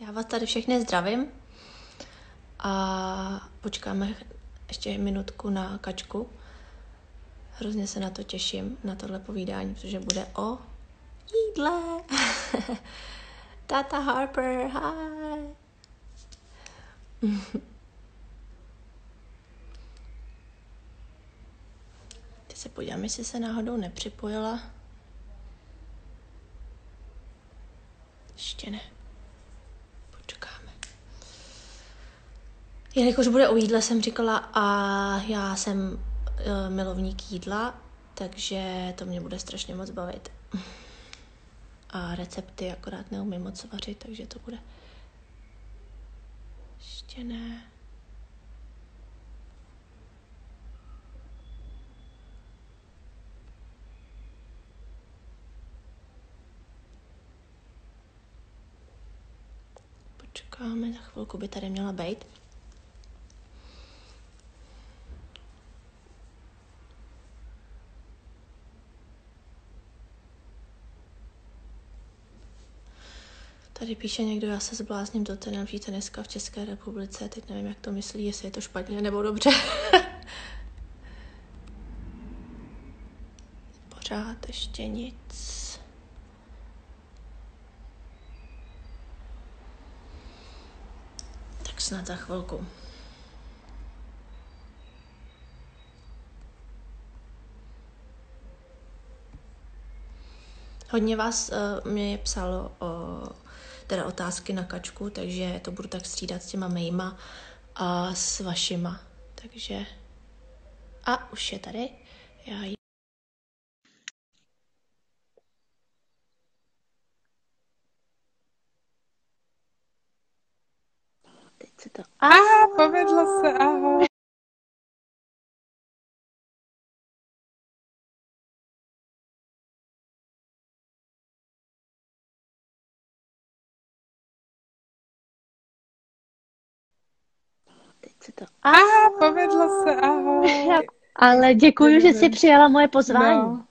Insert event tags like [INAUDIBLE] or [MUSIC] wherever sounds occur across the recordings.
Já vás tady všechny zdravím a počkáme ještě minutku na kačku. Hrozně se na to těším, na tohle povídání, protože bude o jídle. [LAUGHS] Tata Harper, hi. [LAUGHS] Teď se podívám, jestli se náhodou nepřipojila. Ještě ne. Počkáme. Jelikož bude o jídle, jsem říkala, a já jsem uh, milovník jídla, takže to mě bude strašně moc bavit. A recepty akorát neumím moc vařit, takže to bude... Ještě ne. Počkáme, za chvilku by tady měla být. Tady píše někdo, já se zblázním do tenelší dneska v České republice. Teď nevím, jak to myslí, jestli je to špatně nebo dobře. [LAUGHS] Pořád ještě nic. Tak snad za chvilku. Hodně vás uh, mě psalo o teda otázky na kačku, takže to budu tak střídat s těma mýma a s vašima. Takže a už je tady. Já ji... Teď se to... A, povedlo se, ahoj. To... A, povedlo se, ahoj. [LAUGHS] Ale děkuji, že jsi přijala moje pozvání. No.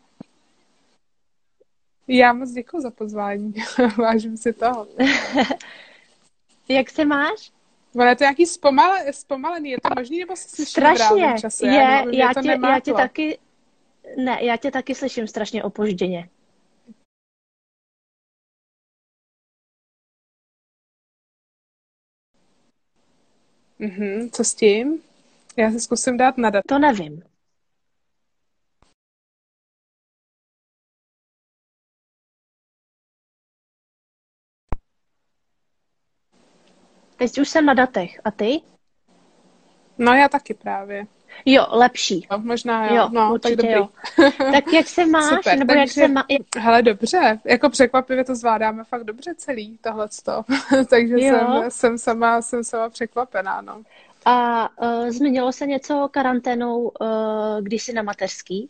Já moc děkuji za pozvání. [LAUGHS] Vážím si toho. [LAUGHS] Jak se máš? Ono je to nějaký zpomale, zpomalený, je to možný, nebo se slyším Strašně. čase? Je, Já, nevím, já, tě, já tě taky... Ne, já tě taky slyším strašně opožděně. Mhm, co s tím? Já se zkusím dát nadat. To nevím. Teď už jsem na datech. A ty? No já taky právě. Jo, lepší. No, možná jo. Jo, no, tak dobrý. jo. [LAUGHS] Tak jak se máš? Super, Nebo jak takže- se má... Hele, dobře. Jako překvapivě to zvládáme fakt dobře celý, tohleto. [LAUGHS] Takže Jo. jsem, jsem, sama, jsem sama překvapená, no. A uh, změnilo se něco karanténou, uh, když jsi na mateřský?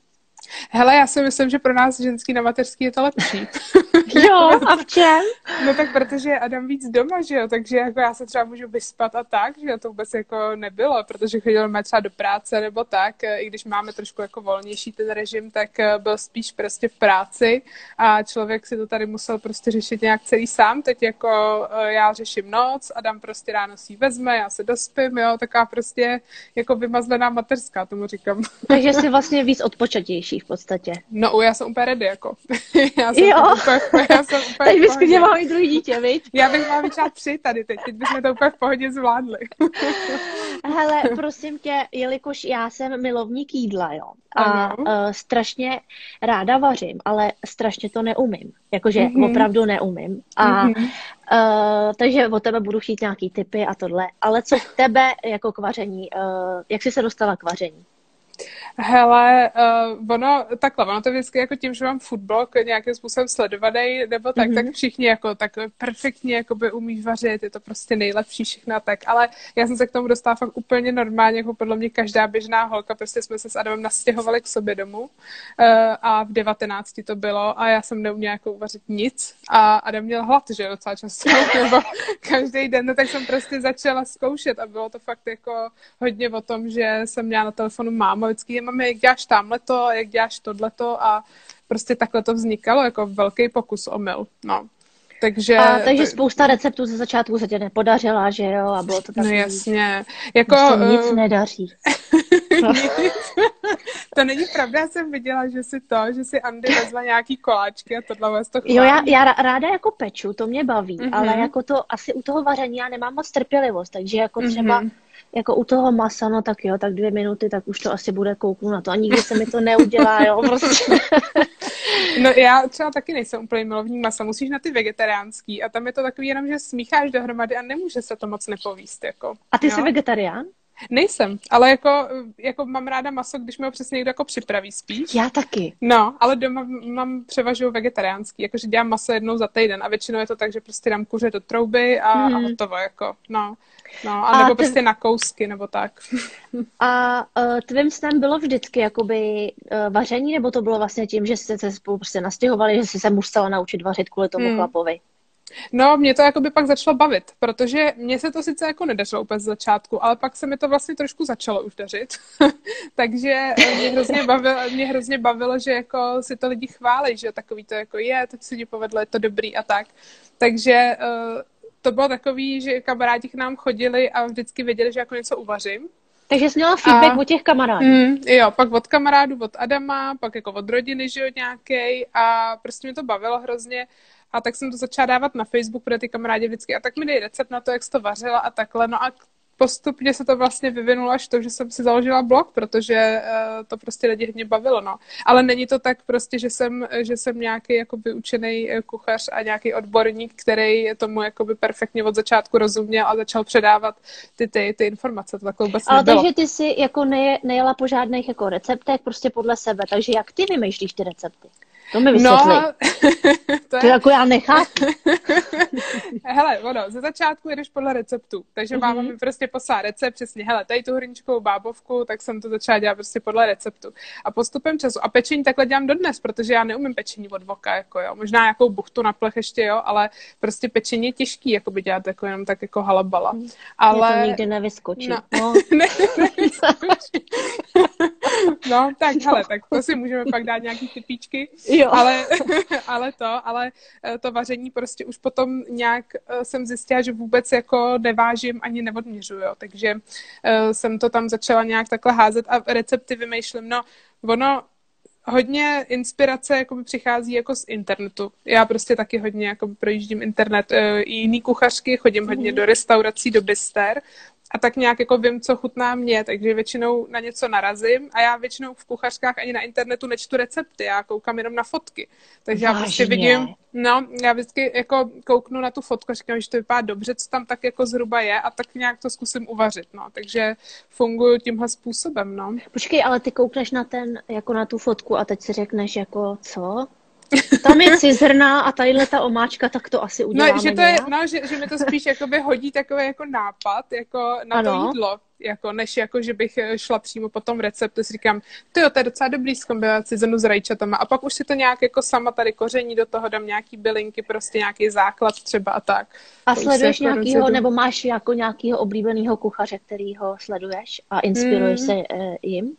Hele, já si myslím, že pro nás ženský na mateřský je to lepší. [LAUGHS] Jo, a v čem? No tak protože je Adam víc doma, že jo, takže jako já se třeba můžu vyspat a tak, že jo, to vůbec jako nebylo, protože chodil třeba do práce nebo tak, i když máme trošku jako volnější ten režim, tak eh, byl spíš prostě v práci a člověk si to tady musel prostě řešit nějak celý sám, teď jako eh, já řeším noc, Adam prostě ráno si ji vezme, já se dospím, jo, taková prostě jako vymazlená mateřská, tomu říkám. [LAUGHS] Takže jsi vlastně víc odpočatější v podstatě. No, já jsem úplně ready, jako. [LAUGHS] já jsem Jo. úplně, [LAUGHS] já jsem úplně Teď bys klidně mohla i druhý dítě, viď? Já bych mohla mít třeba tři tady teď, teď bychom to úplně v pohodě zvládli. [LAUGHS] Hele, prosím tě, jelikož já jsem milovník jídla, jo, a Ano. uh, strašně ráda vařím, ale strašně to neumím. Jakože Mhm. opravdu neumím. A Mhm. uh, takže od tebe budu chtít nějaký tipy a tohle. Ale co k tebe jako k vaření? Uh, jak jsi se dostala k vaření? Hele, uh, ono, takhle, ono to vždycky jako tím, že mám foodblog nějakým způsobem sledovaný, nebo tak, Mhm. tak všichni jako tak perfektně jakoby umí vařit, je to prostě nejlepší všechno tak, ale já jsem se k tomu dostala fakt úplně normálně, jako podle mě každá běžná holka, prostě jsme se s Adamem nastěhovali k sobě domů uh, a v 19 to bylo a já jsem neuměla jako uvařit nic a Adam měl hlad, že jo, docela často, [LAUGHS] nebo každý den, no tak jsem prostě začala zkoušet a bylo to fakt jako hodně o tom, že jsem měla na telefonu máma vždycky, mami, jak děláš tamhleto, jak děláš tohleto a prostě takhle to vznikalo, jako velký pokus o mil, no. Takže, a, takže spousta receptů ze začátku se tě nepodařila, že jo? A bylo to tak. No jasně. Jako, se nic uh... nedaří. [LAUGHS] to není pravda, já jsem viděla, že si to, že si Andy vezla nějaký koláčky a tohle vás to chválí. Jo, já, já ráda jako peču, to mě baví, mm-hmm. ale jako to asi u toho vaření já nemám moc trpělivost, takže jako třeba mm-hmm jako u toho masa, no tak jo, tak dvě minuty, tak už to asi bude kouknu na to. A nikdy se mi to neudělá, jo, prostě. [LAUGHS] [LAUGHS] No já třeba taky nejsem úplně milovník masa, musíš na ty vegetariánský a tam je to takový jenom, že smícháš dohromady a nemůže se to moc nepovíst, jako. A ty jo? jsi vegetarián? Nejsem, ale jako, jako mám ráda maso, když mi ho přesně někdo jako připraví spíš. Já taky. No, ale doma mám převažuju vegetariánský, jakože dělám maso jednou za týden a většinou je to tak, že prostě dám kuře do trouby a, mm. a mhm. hotovo, jako, no. No, a, a nebo ty... prostě na kousky, nebo tak. [LAUGHS] A uh, tvým snem bylo vždycky jakoby uh, vaření, nebo to bylo vlastně tím, že jste se spolu prostě nastěhovali, že jsi se musela naučit vařit kvůli tomu hmm. chlapovi? No, mě to jako by pak začalo bavit, protože mě se to sice jako nedařilo úplně z začátku, ale pak se mi to vlastně trošku začalo už dařit. [LAUGHS] Takže mě hrozně, bavilo, mě hrozně bavilo, že jako si to lidi chválí, že takový to jako je, teď se ti povedlo, je to dobrý a tak. Takže uh, to bylo takový, že kamarádi k nám chodili a vždycky věděli, že jako něco uvařím. Takže jsi měla feedback a, od těch kamarádů. Mm, jo, pak od kamarádů, od Adama, pak jako od rodiny, že jo, nějaký a prostě mě to bavilo hrozně. A tak jsem to začala dávat na Facebook, pro ty kamarádi vždycky. A tak mi dej recept na to, jak jsi to vařila a takhle. No a postupně se to vlastně vyvinulo až to, že jsem si založila blog, protože uh, to prostě lidi hodně bavilo, no. Ale není to tak prostě, že jsem, že jsem nějaký jako vyučený eh, kuchař a nějaký odborník, který tomu jakoby perfektně od začátku rozuměl a začal předávat ty, ty, ty informace. To takhle vůbec Ale nebylo. takže ty si jako ne, nejela po žádných jako receptech, prostě podle sebe. Takže jak ty vymýšlíš ty recepty? To mi vysvětli. No, to, je... to jako já nechápu. hele, ono, ze začátku jdeš podle receptu, takže mm-hmm. máma mi prostě poslá recept, přesně, hele, tady tu hrničkovou bábovku, tak jsem to začala dělat prostě podle receptu. A postupem času, a pečení takhle dělám dodnes, protože já neumím pečení od voka, jako jo, možná nějakou buchtu na plech ještě, jo, ale prostě pečení je těžký, jako by dělat jako jenom tak jako halabala. Ale... Mě to nikdy nevyskočí. No, no. ne, nevyskočí. No, tak [LAUGHS] hele, tak to si můžeme pak dát nějaký typíčky. Jo. Ale, [LAUGHS] [LAUGHS] ale to, ale eh, to vaření prostě už potom nějak eh, jsem zjistila, že vůbec jako nevážím ani neodměřuju, takže uh, jsem to tam začala nějak takhle házet a recepty vymýšlím. No, ono hodně inspirace jakoby přichází jako z internetu. Já prostě taky hodně jakoby projíždím internet. I jiný kuchařky, chodím hodně mm. do restaurací, do bister a tak nějak jako vím, co chutná mě, takže většinou na něco narazím a já většinou v kuchařkách ani na internetu nečtu recepty, já koukám jenom na fotky. Takže Vážně. já prostě vidím, no, já vždycky jako kouknu na tu fotku a říkám, že to vypadá dobře, co tam tak jako zhruba je a tak nějak to zkusím uvařit, no. Takže funguju tímhle způsobem, no. Počkej, ale ty koukneš na ten, jako na tu fotku a teď si řekneš jako, co? Tam je cizrna a tadyhle ta omáčka, tak to asi uděláme No, že, to je, no, že, že mi to spíš jakoby hodí takový jako nápad jako na ano. to jídlo, jako, než jako, že bych šla přímo po tom receptu, si říkám, to jo, to je docela dobrý s kombinací zrnu s rajčatama a pak už si to nějak jako sama tady koření do toho, dám nějaký bylinky, prostě nějaký základ třeba a tak. A to sleduješ jako nějakýho, nebo máš jako nějakýho oblíbeného kuchaře, který ho sleduješ a inspiruješ mm. se uh, jim?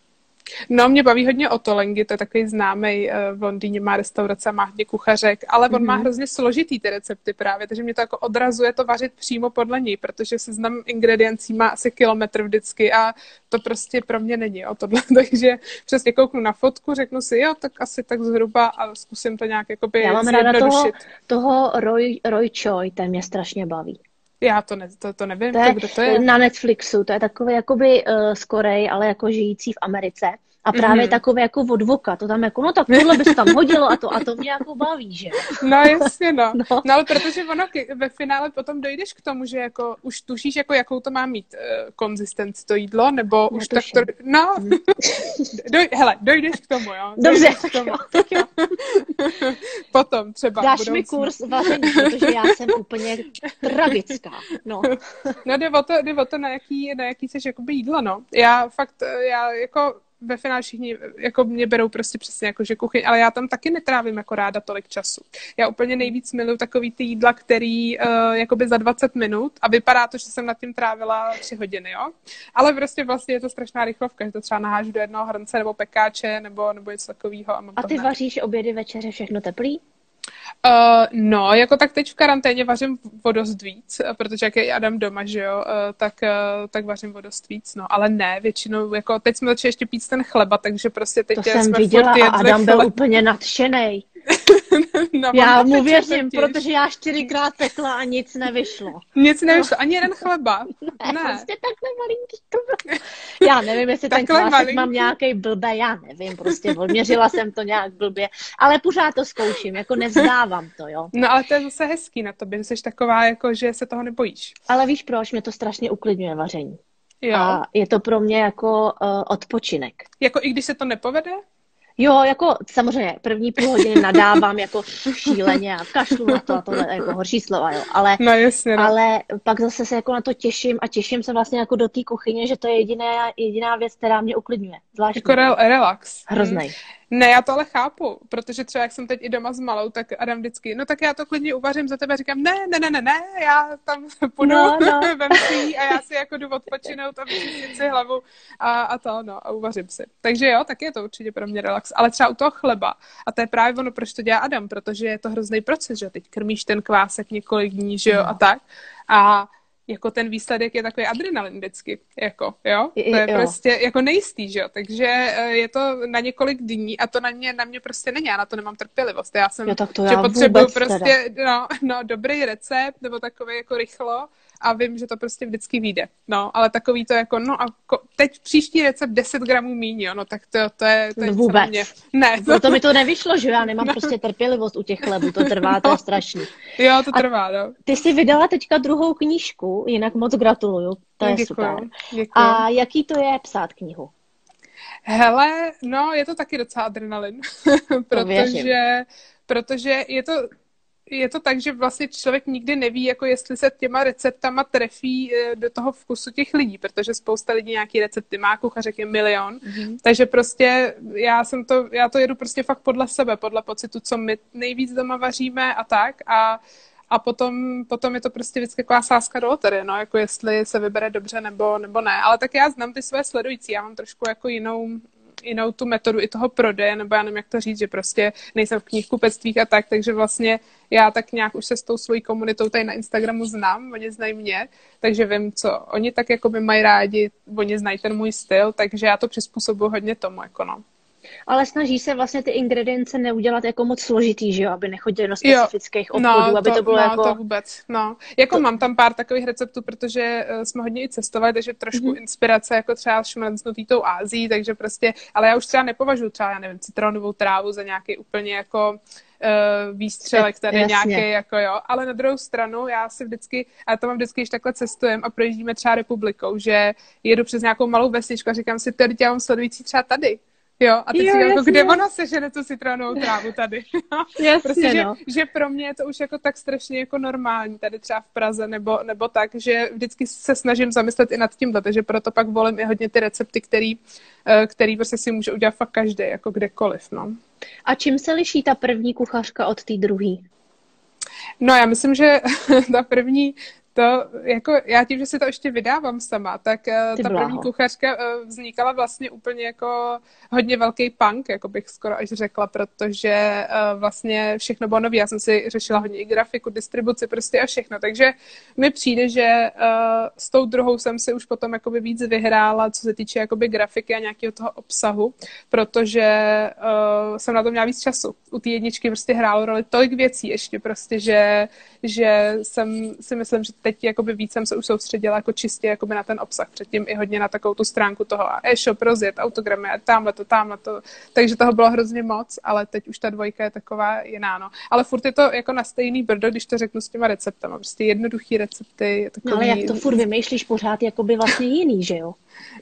No, mě baví hodně o to Lengy, to je takový známý eh, v Londýně, má restaurace, má hodně kuchařek, ale on mm-hmm. má mhm. hrozně složitý ty recepty právě, takže mě to jako odrazuje to vařit přímo podle ní, protože se znám ingrediencí, má asi kilometr vždycky a to prostě pro mě není o tohle, [LAUGHS] takže přesně kouknu na fotku, řeknu si, jo, tak asi tak zhruba a zkusím to nějak jakoby Já mám ráda toho, toho Roy, Roy Choi, ten mě strašně baví. Já to, ne, to, to nevím, to je, to, kdo to je. Na Netflixu, to je takový jakoby uh, z Koreji, ale jako žijící v Americe. A právě mm-hmm. takové jako odvoka, to tam jako, no tak tohle bys tam hodilo a to, a to mě jako baví, že? No jasně, no. [LAUGHS] no. no ale protože ono ve finále potom dojdeš k tomu, že jako už tušíš, jako jakou to má mít uh, konzistenci to jídlo, nebo Já už tak to, no, mm. [LAUGHS] Doj, hele, dojdeš k tomu, jo. Dobře, k tomu. [LAUGHS] Jo. potom třeba. Dáš mi kurz vaření, protože já jsem úplně tragická, no. No jde o to, jde o to na jaký, na jaký seš jakoby jídlo, no. Já fakt, eh, já jako ve finále všichni jako mě berou prostě přesně jako, že kuchyň, ale já tam taky netrávím jako ráda tolik času. Já úplně nejvíc miluju takový ty jídla, který uh, jakoby za 20 minut a vypadá to, že jsem nad tím trávila 3 hodiny, jo. Ale prostě vlastně je to strašná rychlovka, že to třeba nahážu do jednoho hrnce nebo pekáče nebo, nebo něco takového. A, a ty vaříš obědy, večeře, všechno teplý? Uh, no, jako tak teď v karanténě vařím o dost víc, protože jak je Adam doma, že jo, uh, tak, uh, tak vařím o dost víc, no, ale ne, většinou, jako teď jsme začali ještě pít ten chleba, takže prostě teď To jsme jsem viděla furt a Adam byl chleba. úplně nadšenej. No, Já mu věřím, totiž. protože já čtyřikrát pekla a nic nevyšlo. Nic nevyšlo, ani jeden chleba. [LAUGHS] Ne, Ne. prostě takhle malinký krok. Já nevím, jestli ten malinký. mám nějaký blbý, já nevím, prostě odměřila jsem to nějak blbě, ale pořád to zkouším, jako nevzdávám to, jo. No ale to je zase hezký na tobě, že jsi taková, jako, že se toho nebojíš. Ale víš proč? Mě to strašně uklidňuje vaření. Jo. A je to pro mě jako uh, odpočinek. Jako i když se to nepovede? Jo, jako samozřejmě první půl hodiny nadávám jako šíleně a kašlu na to a tohle jako horší slova, jo. Ale, No jasně, no. ale pak zase se jako na to těším a těším se vlastně jako do té kuchyně, že to je jediná, jediná věc, která mě uklidňuje. Zvláštní. Jako rel, relax. Hroznej. Ne, já to ale chápu, protože třeba jak jsem teď i doma s malou, tak Adam vždycky, no tak já to klidně uvařím za tebe, říkám, ne, ne, ne, ne, ne, já tam [LAUGHS] půjdu, No, no. [LAUGHS] vem si jí a já si jako jdu odpočinout a vyčistit si hlavu a, a to, no, a uvařím si. Takže jo, tak je to určitě pro mě relax. Ale třeba u toho chleba, a to je právě ono, proč to dělá Adam, protože je to hrozný proces, že teď krmíš ten kvásek několik dní, že jo, No. a tak. A jako ten výsledek je takový adrenalin vždycky, jako, jo? To je jo. prostě jako nejistý, že jo? Takže eh, je to na několik dní a to na mě, na mě prostě není, já na to nemám trpělivost. Já jsem, Jo, tak to že já potřebuju prostě, no, no, dobrý recept, nebo takový jako rychlo a vím, že to prostě vždycky vyjde. No, ale takový to jako, no a ko, teď příští recept 10 gramů míň, jo, no tak to, to je, to je No vůbec. mě. Ne, to, Proto mi to nevyšlo, že já nemám [LAUGHS] prostě trpělivost u těch chlebů, to trvá, to je strašný. jo, to A- trvá, no. Ty jsi vydala teďka druhou knížku, jinak moc gratuluju, to je Děkuju, super. děkuju. A jaký to je psát knihu? Hele, no, je to taky docela adrenalin, [LAUGHS] protože, protože je to, je to tak, že vlastně člověk nikdy neví, jako jestli se těma receptama trefí eh, do toho vkusu těch lidí, protože spousta lidí nějaký recepty má, kuchařek je milion, Mhm. takže prostě já jsem to, já to jedu prostě fakt podle sebe, podle pocitu, co my nejvíc doma vaříme a tak a a potom, potom je to prostě vždycky taková sázka do loterie, no, jako jestli se vybere dobře nebo, nebo ne. Ale tak já znám ty své sledující, já mám trošku jako jinou, jinou tu metodu i toho prodeje, nebo já nevím, jak to říct, že prostě nejsem v knihkupectvích a tak, takže vlastně já tak nějak už se s tou svojí komunitou tady na Instagramu znám, oni znají mě, takže vím, co oni tak jako by mají rádi, oni znají ten můj styl, takže já to přizpůsobuji hodně tomu, jako no. Ale snaží se vlastně ty ingredience neudělat jako moc složitý, že jo, aby nechodili do specifických obchodů, no, aby to bylo no, jako... to vůbec, no. Jako To- mám tam pár takových receptů, protože uh, jsme hodně i cestovali, takže trošku Mhm. inspirace, jako třeba šmrncnutý tou Ázií, takže prostě, ale já už třeba nepovažuji třeba, já nevím, citronovou trávu za nějaký úplně jako uh, výstřelek tady Jasně. nějaký, jako jo, ale na druhou stranu já si vždycky, a to mám vždycky, když takhle cestujeme a projíždíme třeba republikou, že jedu přes nějakou malou vesničku a říkám si, tady já mám sledující třeba tady. Jo, a teď Jo, si jako, kde ona sežene tu citronovou trávu tady? [LAUGHS] Jasně, Prostě, že, no. že pro mě je to už jako tak strašně jako normální tady třeba v Praze nebo, nebo tak, že vždycky se snažím zamyslet i nad tímhle, takže proto pak volím i hodně ty recepty, který, eh, který prostě si může udělat fakt každý, jako kdekoliv, no. A čím se liší ta první kuchařka od té druhé? No já myslím, že [LAUGHS] ta první, to jako, já tím, že si to ještě vydávám sama, tak eh, Ty ta bláho. první kuchařka eh, vznikala vlastně úplně jako hodně velký punk, jako bych skoro až řekla, protože eh, vlastně všechno bylo nový. Já jsem si řešila hodně i grafiku, distribuci prostě a všechno, takže mi přijde, že s tou druhou jsem si už potom jakoby víc vyhrála, co se týče jakoby grafiky a nějakého toho obsahu, protože jsem na to měla víc času. U té jedničky prostě hrálo roli tolik věcí ještě prostě, že, že jsem si myslím, že teď jakoby víc jsem se už soustředila jako čistě jakoby na ten obsah. Předtím i hodně na takovou tu stránku toho a e-shop, rozjet, autogramy a tamhle to, tamhle to. Takže toho bylo hrozně moc, ale teď už ta dvojka je taková jiná, no. Ale furt je to jako na stejný brdo, když to řeknu s těma receptama. Prostě jednoduchý recepty. je Takový... No ale jak to furt vymýšlíš pořád jakoby vlastně jiný, že jo?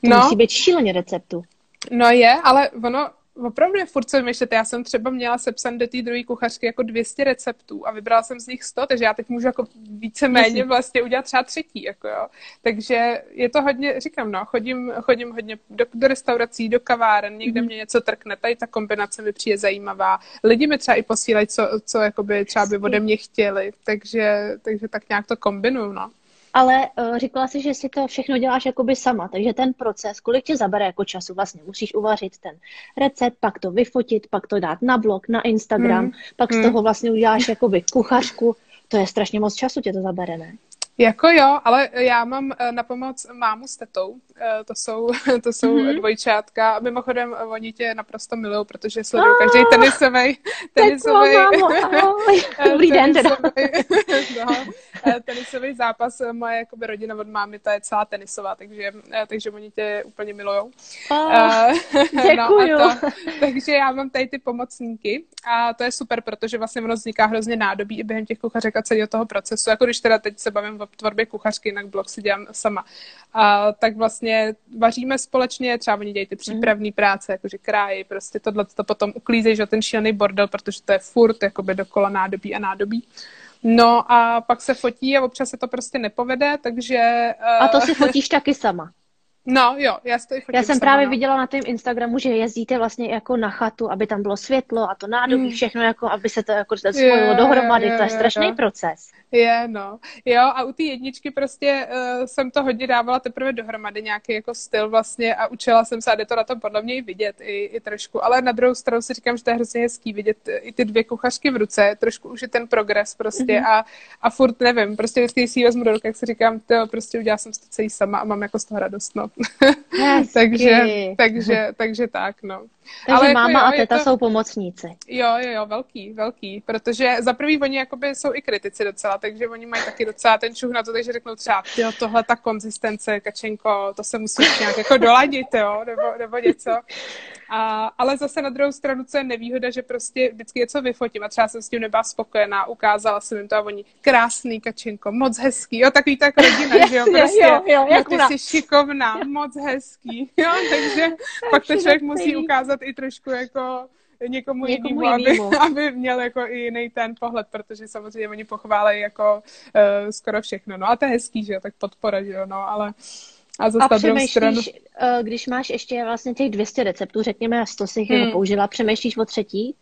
To No. musí být šíleně receptu. No je, ale ono opravdu je furt co vymýšlet. Já jsem třeba měla sepsan do té druhé kuchařky jako 200 receptů a vybrala jsem z nich 100, takže já teď můžu jako víceméně vlastně udělat třeba třetí, jako jo. Takže je to hodně, říkám no, chodím, chodím hodně do, do restaurací, do kaváren, někde Mhm. mě něco trkne, tady ta kombinace mi přijde zajímavá. Lidi mi třeba i posílají, co, co jakoby třeba by ode mě chtěli, takže, takže tak nějak to kombinuju, no. Ale uh, říkala si, že si to všechno děláš jakoby sama, takže ten proces, kolik tě zabere jako času, vlastně musíš uvařit ten recept, pak to vyfotit, pak to dát na blog, na Instagram, mm. pak z Mm. toho vlastně uděláš jakoby kuchařku, to je strašně moc času, tě to zabere, ne? Jako jo, ale já mám eh, na pomoc mámu s tetou. Eh, To jsou, [LAUGHS] to jsou Mhm. mm-hmm. dvojčátka. A Mimochodem, oni tě naprosto milují, protože sledují každý tenisový, tenisový. [LAUGHS] Dobrý den teda. [LAUGHS] no, tenisový zápas. Eh, Moje jakoby, rodina od mámy, ta je celá tenisová, takže, eh, takže oni tě úplně milujou. Oh, Eh, děkuju. [LAUGHS] No a to, takže já mám tady ty pomocníky a to je super, protože vlastně ono vzniká hrozně nádobí i během těch kuchařek a celého toho procesu. Jako když teda teď se bavím o tvorbě kuchařky, jinak blog si dělám sama. A tak vlastně vaříme společně, třeba oni dělají ty přípravné práce, jakože kráji, prostě tohle to potom uklízejí, že ten šílený bordel, protože to je furt jakoby dokola nádobí a nádobí. No a pak se fotí a občas se to prostě nepovede, takže... A to eh, si fotíš taky sama. [LAUGHS] No jo, já to Já jsem sama, právě no. viděla na tém Instagramu, že jezdíte vlastně jako na chatu, aby tam bylo světlo a to nádobí, Mm. všechno jako, aby se to jako spojilo Jo, dohromady. jo, To je strašný jo. proces. Je, no. Jo, a u té jedničky prostě uh, jsem to hodně dávala teprve dohromady, nějaký jako styl vlastně a učila jsem se a jde to na to podle mě i vidět i, i trošku, ale na druhou stranu si říkám, že to je hrozně hezký vidět eh, i ty dvě kuchařky v ruce, trošku už je ten progres prostě Mhm. mm-hmm. a, a furt nevím, prostě vždycky si ji vezmu do ruky, jak si říkám, to prostě udělala jsem to celý sama a mám jako z toho radost, no. Takže, takže, takže tak, no. Takže ale jako máma jo, a teta to- jsou pomocníci. Jo, jo, jo, velký, velký, protože za prvý oni jakoby jsou i kritici docela, takže oni mají taky docela ten čuch na to, takže řeknou třeba, jo, tohle ta konzistence, kačenko, to se musí nějak jako doladit, jo, nebo, nebo něco. A, ale zase na druhou stranu, co je nevýhoda, že prostě vždycky něco vyfotím a třeba jsem s tím nebyla spokojená, ukázala jsem jim to a oni, krásný kačenko, moc hezký, jo, takový tak rodina, že jo, prostě, jo, jo, jak no, ty jsi šikovná, moc hezký, [LAUGHS] jo, takže pak to člověk musí ukázat i trošku jako někomu, Někomu jinému, aby, jinému. [LAUGHS] aby měl jako i jiný ten pohled, protože samozřejmě oni pochválejí jako uh, skoro všechno. No a to je hezký, že jo, tak podpora, že jo, no, ale a zase A druhou stranu... eh, když máš ještě vlastně těch 200 receptů, řekněme 100 si jich Hmm. použila, přemýšlíš o třetí?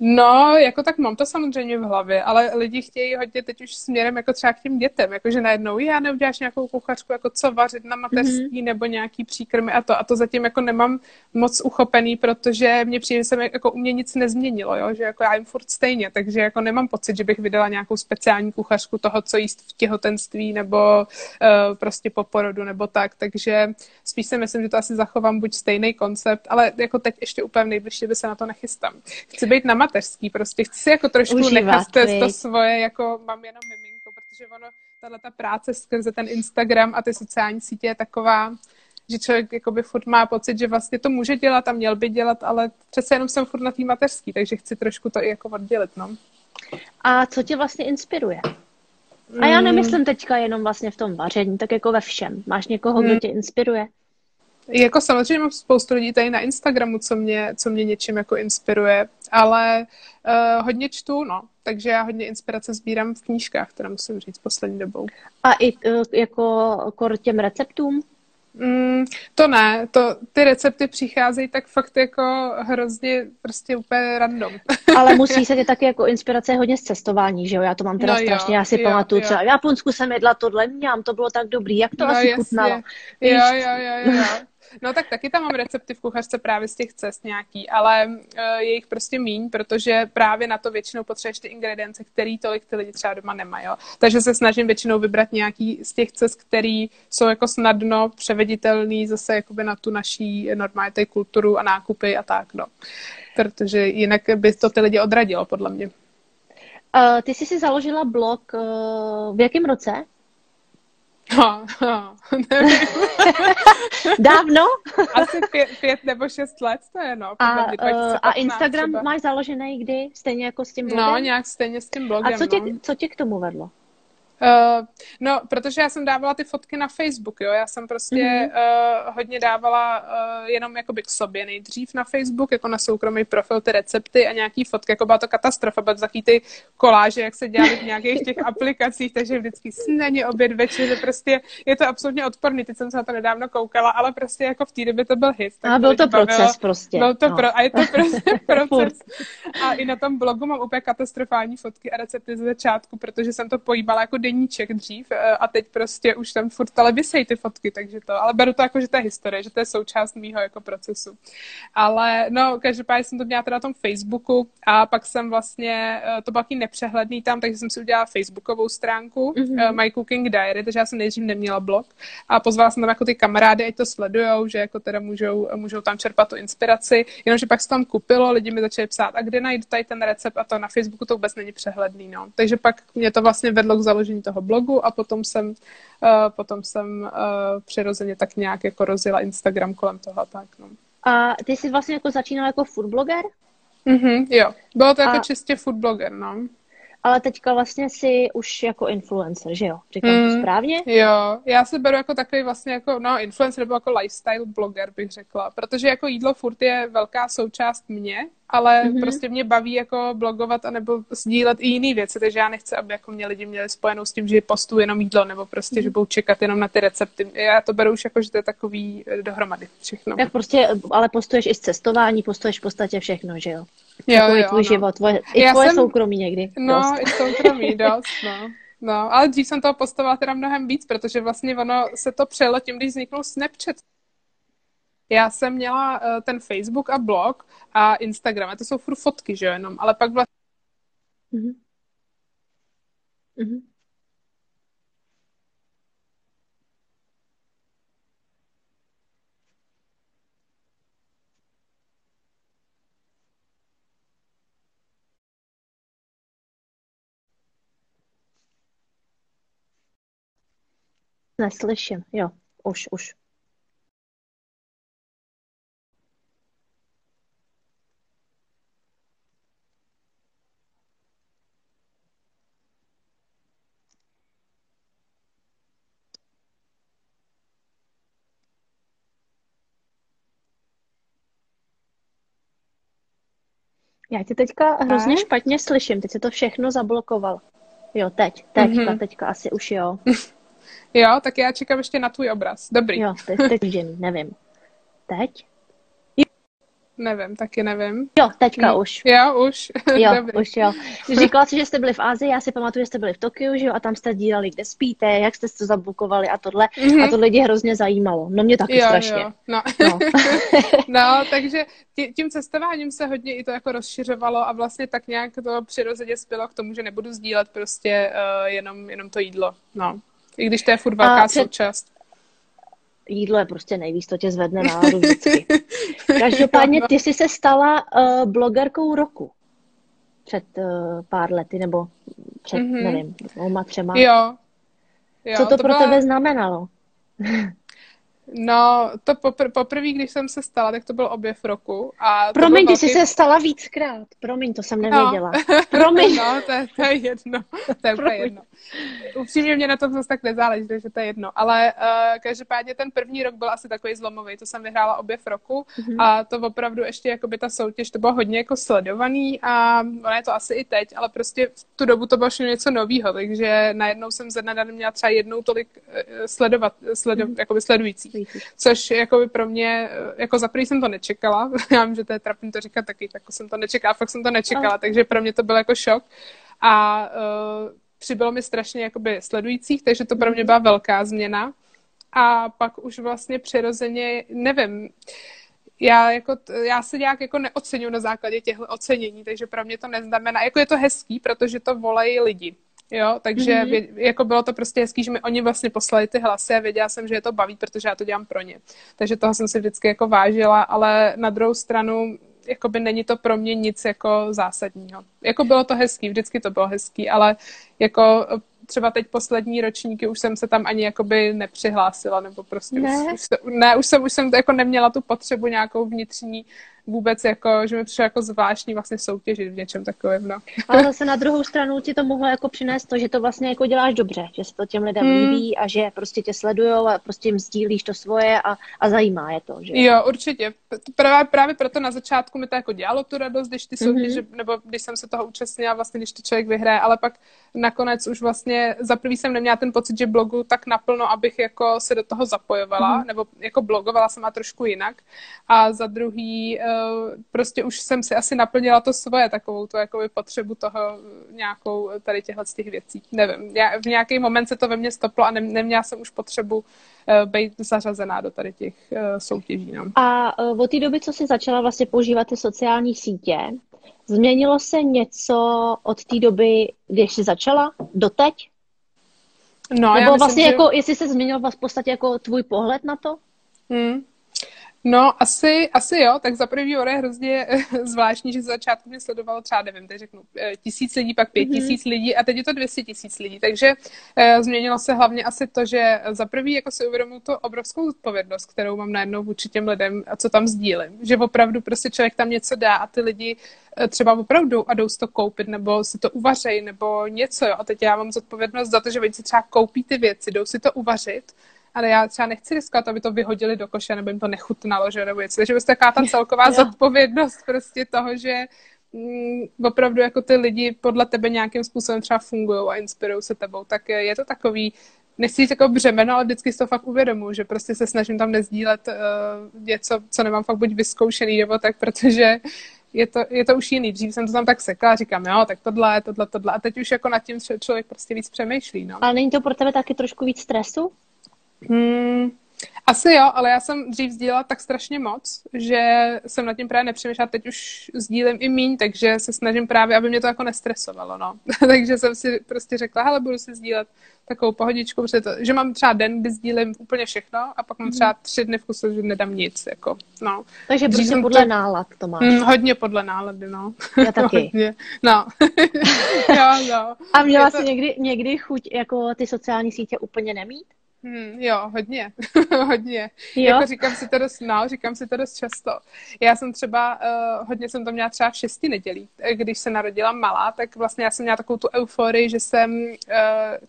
No, jako tak mám to samozřejmě v hlavě, ale lidi chtějí hodně teď už směrem jako třeba k těm dětem, jakože najednou já neuděláš nějakou kuchařku, jako co vařit na mateřský mm-hmm. nebo nějaký příkrmy a to. A to zatím jako nemám moc uchopený, protože mě přijde, že se jako u mě nic nezměnilo, jo? že jako já jim furt stejně, takže jako nemám pocit, že bych vydala nějakou speciální kuchařku toho, co jíst v těhotenství nebo uh, prostě po porodu nebo tak, takže spíš si myslím, že to asi zachovám buď stejný koncept, ale jako teď ještě úplně nejbližší by se na to nechystám. Chci být na mateřský, prostě chci si jako trošku Užívat, nechat to, to svoje, jako mám jenom miminko, protože ono, tahle ta práce skrze ten Instagram a ty sociální sítě je taková, že člověk jakoby furt má pocit, že vlastně to může dělat a měl by dělat, ale přece jenom jsem furt na té mateřský, takže chci trošku to i jako oddělit, no. A co tě vlastně inspiruje? A já nemyslím teďka jenom vlastně v tom vaření, tak jako ve všem. Máš někoho, kdo Hmm. tě inspiruje? Jako samozřejmě mám spoustu lidí tady na Instagramu, co mě, co mě něčím jako inspiruje, ale uh, hodně čtu, no. Takže já hodně inspirace sbírám v knížkách, teda musím říct poslední dobou. A i eh, jako kor těm receptům? Mm, to ne, to, ty recepty přicházejí tak fakt jako hrozně prostě úplně random. [LAUGHS] Ale musí se tě taky jako inspirace hodně z cestování, že jo? Já to mám teda No jo, strašně, já si jo, pamatuju jo. třeba v Japonsku jsem jedla tohle, mňam, to bylo tak dobrý, jak to No, asi jasně. chutnalo. Jo, jo, jo, jo, jo. No tak taky tam mám recepty v kuchařce právě z těch cest nějaký, ale uh, je jich prostě míň, protože právě na to většinou potřebuješ ty ingredience, který tolik ty lidi třeba doma nemají. Jo. Takže se snažím většinou vybrat nějaký z těch cest, který jsou jako snadno převeditelný zase jakoby na tu naší normální kulturu a nákupy a tak, no. Protože jinak by to ty lidi odradilo, podle mě. Uh, ty jsi si založila blog uh, v jakém roce? No, no, nevím. [LAUGHS] Dávno? Asi pět, pět nebo šest let to je, no. A, 2015 a Instagram třeba. máš založený kdy? Stejně jako s tím blogem? No, nějak stejně s tím blogem, a co tě, no. co tě k tomu vedlo? Uh, no, protože já jsem dávala ty fotky na Facebook, jo, já jsem prostě Mhm. mm-hmm. uh, hodně dávala uh, jenom jakoby k sobě nejdřív na Facebook, jako na soukromý profil, ty recepty a nějaký fotky, jako byla to katastrofa, byla to taky ty koláže, jak se dělali v nějakých těch [LAUGHS] aplikacích, takže vždycky sněně oběd, večer, že prostě je to absolutně odporný, teď jsem se na to nedávno koukala, ale prostě jako v té době to byl hit. tak A byl to bavilo. proces prostě. Byl to no. pro, a je to prostě [LAUGHS] [LAUGHS] proces. A i na tom blogu mám úplně katastrofální fotky a recepty ze začátku, protože jsem to pojíbala jako deníček dřív eh, a teď prostě už tam furt ale vysej ty fotky, takže to, ale beru to jako, že to je historie, že to je součást mýho jako procesu. Ale no, každopádně jsem to měla teda na tom Facebooku a pak jsem vlastně, eh, to byl nepřehledný tam, takže jsem si udělala Facebookovou stránku mm-hmm. My Cooking Diary, takže já jsem nejdřív neměla blog a pozvala jsem tam jako ty kamarády, ať to sledujou, že jako teda můžou, můžou tam čerpat tu inspiraci, jenomže pak se tam kupilo, lidi mi začali psát, a kde najdu tady ten recept a to na Facebooku to vůbec není přehledný, no. Takže pak mě to vlastně vedlo k založení toho blogu a potom jsem, uh, potom jsem uh, přirozeně tak nějak jako rozjela Instagram kolem toho, tak no. A ty jsi vlastně jako začínala jako food blogger? Mhm, jo. Bylo to jako a... čistě food blogger, no ale teďka vlastně si už jako influencer, že jo? Říkám mm, to správně? Jo, já se beru jako takový vlastně jako, no, influencer nebo jako lifestyle blogger bych řekla, protože jako jídlo furt je velká součást mě, ale mm-hmm. prostě mě baví jako blogovat a nebo sdílet i jiné věci, takže já nechci, aby jako mě lidi měli spojenou s tím, že postuju jenom jídlo, nebo prostě, mm-hmm. že budou čekat jenom na ty recepty. Já to beru už jako, že to je takový eh, dohromady všechno. Tak prostě, ale postuješ i z cestování, postuješ v podstatě všechno, že jo? Jo, jo, tvůj no. život, tvoje, i já tvoje jsem... soukromí někdy. No, dost. i soukromí, [LAUGHS] dost, no. No, ale dřív jsem toho postovala teda mnohem víc, protože vlastně ono se to přelo tím, když vzniknul Snapchat. Já jsem měla uh, ten Facebook a blog a Instagram, a to jsou furt fotky, že jo, jenom, ale pak vlastně... Mm-hmm. Mm-hmm. Neslyším, jo, už, už. Já tě teďka hrozně špatně slyším, teď se to všechno zablokoval. Jo, teď, teďka, mm-hmm. teďka asi už jo. [LAUGHS] Jo, tak já čekám ještě na tvůj obraz. Dobrý. Jo, teď, teď nevím. Teď? Nevím, taky nevím. Jo, teďka hmm. už. Jo, už. [LAUGHS] Jo, Dobrý. už jo. Říkala jsi, že jste byli v Ázii, já si pamatuju, že jste byli v Tokiu, že jo, a tam jste dílali, kde spíte, jak jste to zabukovali a tohle. Mm-hmm. A to lidi hrozně zajímalo. No mě taky jo, strašně. Jo. No. No. [LAUGHS] no, takže tím cestováním se hodně i to jako rozšiřovalo a vlastně tak nějak to přirozeně spělo k tomu, že nebudu sdílet prostě uh, jenom, jenom to jídlo. No. I když to je furt velká před... součást. Jídlo je prostě nejvíc, to tě zvedne náladu vždycky. Každopádně ty jsi se stala uh, blogerkou roku před uh, pár lety, nebo před, mm-hmm. nevím, dvouma, třema. Jo. jo Co to, to pro byla... tebe znamenalo? No, to popr- poprvé, když jsem se stala, tak to byl objev roku. A Promiň, ty velký... jsi se stala víckrát. Promiň, to jsem no. nevěděla. No. [LAUGHS] Promiň. no, to je, to je jedno. To je úplně jedno. Upřímně mě na to zase tak nezáleží, takže to je jedno. Ale uh, každopádně ten první rok byl asi takový zlomový. To jsem vyhrála objev roku mm-hmm. a to opravdu ještě jako by ta soutěž, to bylo hodně jako sledovaný a ono je to asi i teď, ale prostě v tu dobu to bylo něco nového, takže najednou jsem ze dne měla třeba jednou tolik uh, sledovat, sledo, mm-hmm. jakoby sledující což jako by pro mě, jako za prvý jsem to nečekala, [LAUGHS] já vím, že to je trapný to říkat taky, tak jsem to nečekala, fakt jsem to nečekala, takže pro mě to byl jako šok. A uh, přibylo mi strašně jakoby sledujících, takže to pro mě byla velká změna. A pak už vlastně přirozeně, nevím, já, jako, já se nějak jako neocenuju na základě těchto ocenění, takže pro mě to neznamená, jako je to hezký, protože to volají lidi. Jo, takže mm-hmm. vě, jako bylo to prostě hezký, že mi oni vlastně poslali ty hlasy a věděla jsem, že je to baví, protože já to dělám pro ně. Takže toho jsem si vždycky jako vážila, ale na druhou stranu jakoby není to pro mě nic jako zásadního. Jako bylo to hezký, vždycky to bylo hezký, ale jako třeba teď poslední ročníky už jsem se tam ani jakoby nepřihlásila, nebo prostě ne, už, už, ne, už jsem, už jsem jako neměla tu potřebu nějakou vnitřní vůbec jako, že mi přišlo jako zvláštní vlastně soutěžit v něčem takovém, no. Ale zase na druhou stranu ti to mohlo jako přinést to, že to vlastně jako děláš dobře, že se to těm lidem hmm. líbí a že prostě tě sledujou a prostě jim sdílíš to svoje a, a zajímá je to, že? Jo, určitě. Právě, právě proto na začátku mi to jako dělalo tu radost, když ty soutěže, mm-hmm. nebo když jsem se toho účastnila, vlastně když to člověk vyhraje, ale pak nakonec už vlastně za prvý jsem neměla ten pocit, že blogu tak naplno, abych jako se do toho zapojovala, mm-hmm. nebo jako blogovala sama trošku jinak. A za druhý uh, prostě už jsem si asi naplnila to svoje, takovou tu jakoby potřebu toho nějakou tady těchhle z těch věcí. Nevím, já, v nějaký moment se to ve mně stoplo a ne, neměla jsem už potřebu uh, být zařazená do tady těch uh, soutěží. No. A uh, od té doby, co jsi začala vlastně používat ty sociální sítě, změnilo se něco od té doby, když jsi začala, doteď? No, Nebo já myslím, vlastně že... jako, jestli se změnil v podstatě jako tvůj pohled na to? Hmm. No, asi, asi jo, tak za první je hrozně zvláštní, že z začátku mě sledovalo třeba, nevím, teď řeknu, eh, tisíc lidí, pak pět mm-hmm. tisíc lidí a teď je to 200 tisíc lidí, takže e, změnilo se hlavně asi to, že za prvý jako si uvědomuji tu obrovskou odpovědnost, kterou mám najednou vůči těm lidem, a co tam sdílím, že opravdu prostě člověk tam něco dá a ty lidi třeba opravdu a jdou si to koupit, nebo si to uvařej, nebo něco, jo, a teď já mám zodpovědnost za to, že oni si třeba koupí ty věci, jdou si to uvařit, ale já třeba nechci riskovat, aby to vyhodili do koše, nebo jim to nechutnalo, že nebo něco. Takže prostě taková ta celková [LAUGHS] zodpovědnost prostě toho, že mm, opravdu jako ty lidi podle tebe nějakým způsobem třeba fungují a inspirují se tebou, tak je to takový, nechci říct jako břemeno, ale vždycky si to fakt uvědomuji, že prostě se snažím tam nezdílet uh, něco, co nemám fakt buď vyzkoušený, nebo tak, protože je to, je to už jiný. Dřív jsem to tam tak sekla a říkám, jo, tak tohle, tohle, tohle. A teď už jako nad tím člověk prostě víc přemýšlí. No. Ale není to pro tebe taky trošku víc stresu? Hmm, asi jo, ale já jsem dřív sdílela tak strašně moc, že jsem nad tím právě nepřemýšlela. Teď už sdílím i míň, takže se snažím právě, aby mě to jako nestresovalo, no. [LAUGHS] takže jsem si prostě řekla, hele, budu si sdílet takovou pohodičku, protože to, že mám třeba den, kdy sdílím úplně všechno a pak mám mhm. třeba tři dny v kuse, že nedám nic, jako, no. Takže prostě podle to, nálad to máš. Mm, hodně podle nálady, no. Já taky. [LAUGHS] hodně, no. [LAUGHS] jo, no. A měla to... jsi někdy, někdy chuť jako ty sociální sítě úplně nemít? Hmm, jo, hodně, [LAUGHS] hodně. Jo? Jako říkám si to dost, no, říkám si to dost často. Já jsem třeba, uh, hodně jsem to měla třeba v šesti nedělí. Když se narodila malá, tak vlastně já jsem měla takovou tu euforii, že jsem uh,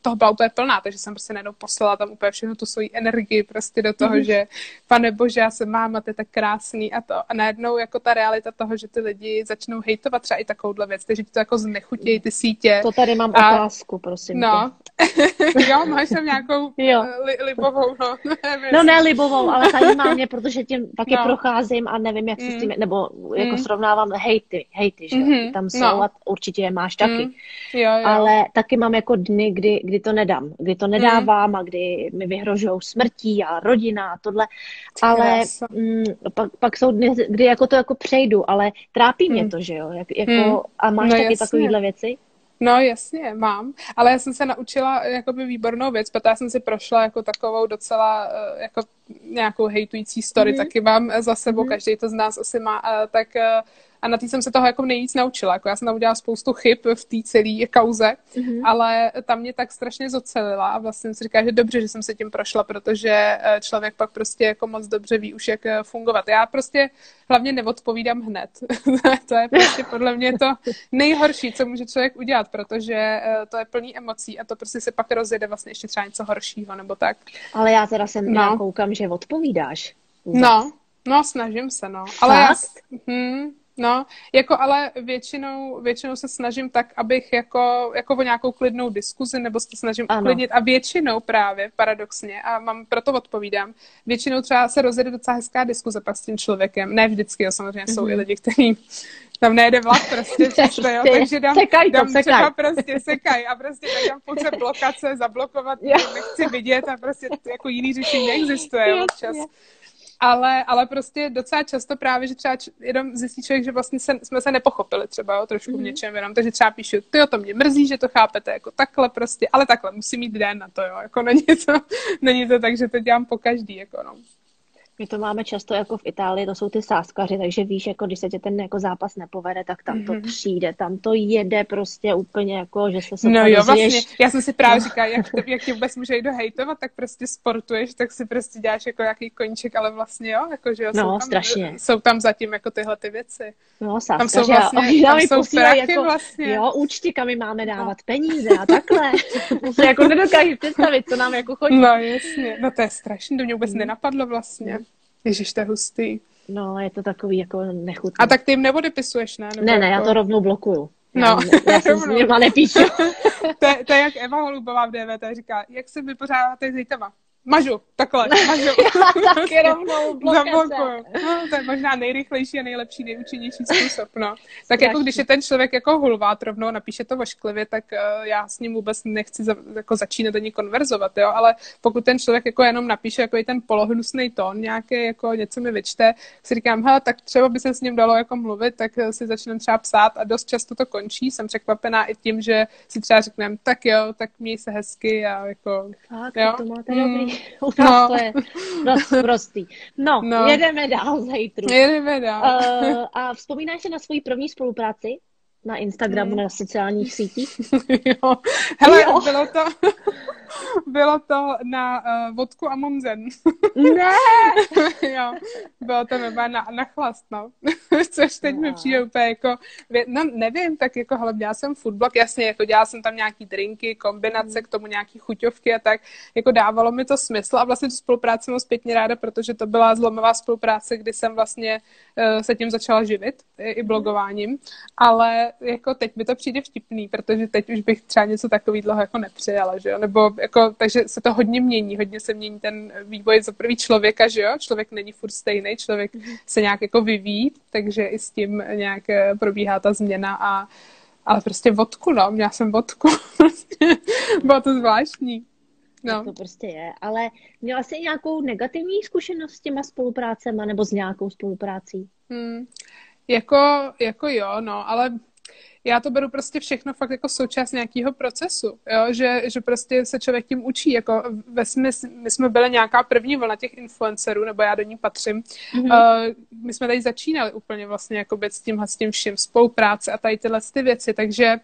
toho byla úplně plná, takže jsem prostě najednou poslala tam úplně všechno tu svoji energii prostě do toho, mm-hmm. že pane bože, já jsem máma, to je tak krásný a to. A najednou jako ta realita toho, že ty lidi začnou hejtovat třeba i takovouhle věc, takže ti to jako znechutějí ty sítě. To tady mám a, otázku, prosím. No, [LAUGHS] jo, máš tam nějakou [LAUGHS] jo. Uh, li, libovou, no. [LAUGHS] no ne libovou, ale zajímá mě, protože tím taky no. procházím a nevím, jak se s tím, mm. nebo jako mm. srovnávám hejty, hejty, že mm-hmm. tam jsou no. a určitě je máš taky. Mm. Jo, jo. Ale taky mám jako dny, kdy, kdy to nedám, kdy to nedávám mm. a kdy mi vyhrožují smrtí a rodina a tohle, ale mm, pak, pak jsou dny, kdy jako to jako přejdu, ale trápí mě mm. to, že jo, jak, jako, mm. a máš no, taky jasně. takovýhle věci? No jasně, mám, ale já jsem se naučila jakoby výbornou věc, protože já jsem si prošla jako takovou docela eh, jako nějakou hejtující story, mm-hmm. taky mám za sebou, mm-hmm. každý to z nás asi má, eh, tak eh, a na té jsem se toho jako nejvíc naučila. Jako já jsem tam udělala spoustu chyb v té celé kauze, mm-hmm. ale tam mě tak strašně zocelila a vlastně jsem si říkala, že dobře, že jsem se tím prošla, protože eh, člověk pak prostě jako moc dobře ví už, jak eh, fungovat. Já prostě hlavně neodpovídám hned. [LAUGHS] to je prostě podle mě to nejhorší, co může člověk udělat, protože eh, to je plný emocí a to prostě se pak rozjede vlastně ještě třeba něco horšího nebo tak. Ale já teda jsem no. koukám, že odpovídáš. No, no, snažím se, no. Ale já, hm, No, jako ale většinou, většinou se snažím tak, abych jako, jako o nějakou klidnou diskuzi, nebo se snažím ano. uklidnit a většinou právě, paradoxně, a mám, proto odpovídám, většinou třeba se rozjede docela hezká diskuze pak s tím člověkem, ne vždycky, jo, samozřejmě mm-hmm. jsou i mhm. lidi, kteří tam nejde vlak prostě, [LAUGHS] často, jo, takže dám, sekaj to, dám sekaj. třeba prostě sekaj a prostě tak dám pouze blokace, zablokovat, nechci vidět a prostě jako jiný řešení neexistuje občas ale, ale prostě docela často právě, že třeba jenom zjistí člověk, že vlastně se, jsme se nepochopili třeba jo, trošku mm-hmm. v mhm. něčem jenom, takže třeba píšu, ty o to mě mrzí, že to chápete jako takhle prostě, ale takhle musí mít den na to, jo, jako [LAUGHS] není to, není to tak, že to dělám po každý, jako no. My to máme často jako v Itálii, to jsou ty sáskaři, takže víš, jako když se tě ten jako zápas nepovede, tak tam to mm-hmm. přijde, tam to jede prostě úplně jako, že se No jo, vlastně, já jsem si právě no. říkala, jak, jak tě vůbec může jít hejtovat, tak prostě sportuješ, tak si prostě děláš jako jaký koníček, ale vlastně jo, jako že jo, no, jsou, tam, strašně. jsou tam zatím jako tyhle ty věci. No, sáskaři, tam jsou vlastně, tam jsou prachy jako, vlastně. Jo, účty, kam my máme dávat no. peníze a takhle. [LAUGHS] to jako nedokážu představit, co nám jako chodí. No jasně, no to je strašné, to mě vůbec mm. nenapadlo vlastně. Ježiš, to je hustý. No, je to takový jako nechutný. A tak ty jim neodepisuješ, ne? Nebo ne, ne, jako... já to rovnou blokuju. No. Já, já jsem s nima nepíšu. [LAUGHS] to, je, to je jak Eva Holubová v DVT říká, jak se vypořádáte s hejtama? Mažu, takhle, mažu. [LAUGHS] Taky rovnou [LAUGHS] Zablokuju. No, to je možná nejrychlejší a nejlepší, nejúčinnější způsob, no. Tak jako když je ten člověk jako hulvát rovnou, napíše to vošklivě, tak uh, já s ním vůbec nechci za, jako začínat ani konverzovat, jo, ale pokud ten člověk jako jenom napíše jako ten polohnusný tón, nějaký jako něco mi vyčte, si říkám, hele, tak třeba by se s ním dalo jako mluvit, tak eh, si začneme třeba psát a dost často to končí. Jsem překvapená i tím, že si třeba řekneme, tak jo, tak měj se hezky a jako... Fakt, jo? to máte dobrý. [LAUGHS] U nás no. to je dost prostý. No, no, jedeme dál zajtru. Jedeme dál. Uh, a vzpomínáš se na svoji první spolupráci? Na Instagramu, hmm. na sociálních sítích? [LAUGHS] jo. Hele, jo. bylo to, [LAUGHS] bylo to na uh, vodku a Monzen. ne! [LAUGHS] jo, bylo to nebo na, na chlast, no. [LAUGHS] Což teď no. mi přijde úplně jako, no nevím, tak jako, hele, dělala jsem foodblog, jasně, jako dělala jsem tam nějaký drinky, kombinace, hmm. k tomu nějaký chuťovky a tak, jako dávalo mi to smysl a vlastně tu spolupráci mám zpětně ráda, protože to byla zlomová spolupráce, kdy jsem vlastně uh, se tím začala živit, i, i blogováním, ale jako teď mi to přijde vtipný, protože teď už bych třeba něco takového jako nepřijala, že jo, nebo jako, takže se to hodně mění, hodně se mění ten vývoj za prvý člověka, že jo, člověk není furt stejný, člověk se nějak jako vyvíjí, takže i s tím nějak eh, probíhá ta změna a ale prostě vodku, no, měla jsem vodku, [LAUGHS] bylo to zvláštní. No. To prostě je, ale měla jsi nějakou negativní zkušenost s těma spoluprácema nebo s nějakou spoluprácí? Hmm. Jako, jako jo, no, ale já to beru prostě všechno fakt jako součást nějakého procesu, jo? Že, že prostě se člověk tím učí, jako ve smysl, my jsme byli nějaká první vlna těch influencerů, nebo já do ní patřím, mm-hmm. uh, my jsme tady začínali úplně vlastně jako s tímhle s tím vším, spolupráce a tady tyhle ty věci, takže